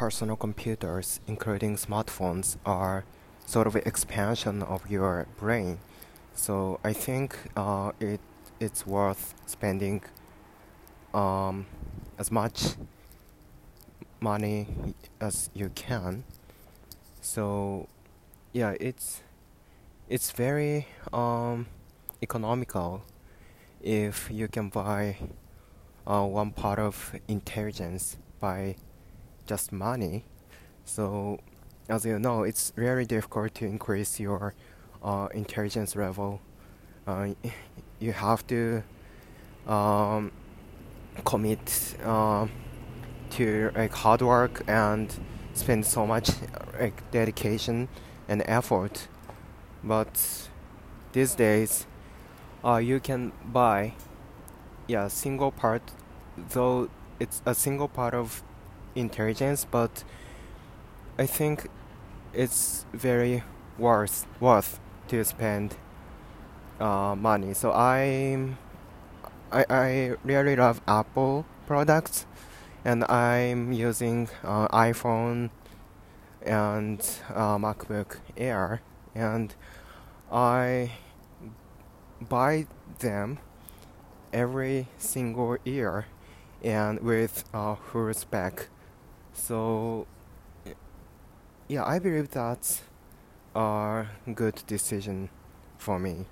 personal computers, including smartphones, are sort of an expansion of your brain. So I think uh, it it's worth spending um, as much money as you can. So yeah, it's it's very um, economical if you can buy uh, one part of intelligence by just money. So as you know, it's very difficult to increase your uh, intelligence level. Uh, you have to um, commit uh, to like hard work and spend so much like dedication and effort. But these days, uh, you can buy yeah single part, though it's a single part of intelligence, but I think it's very worth worth to spend uh, money. So I'm I I really love Apple products, and I'm using uh, iPhone and uh, MacBook Air, and I buy them every single year and with uh, full spec. So yeah, I believe that's a good decision for me.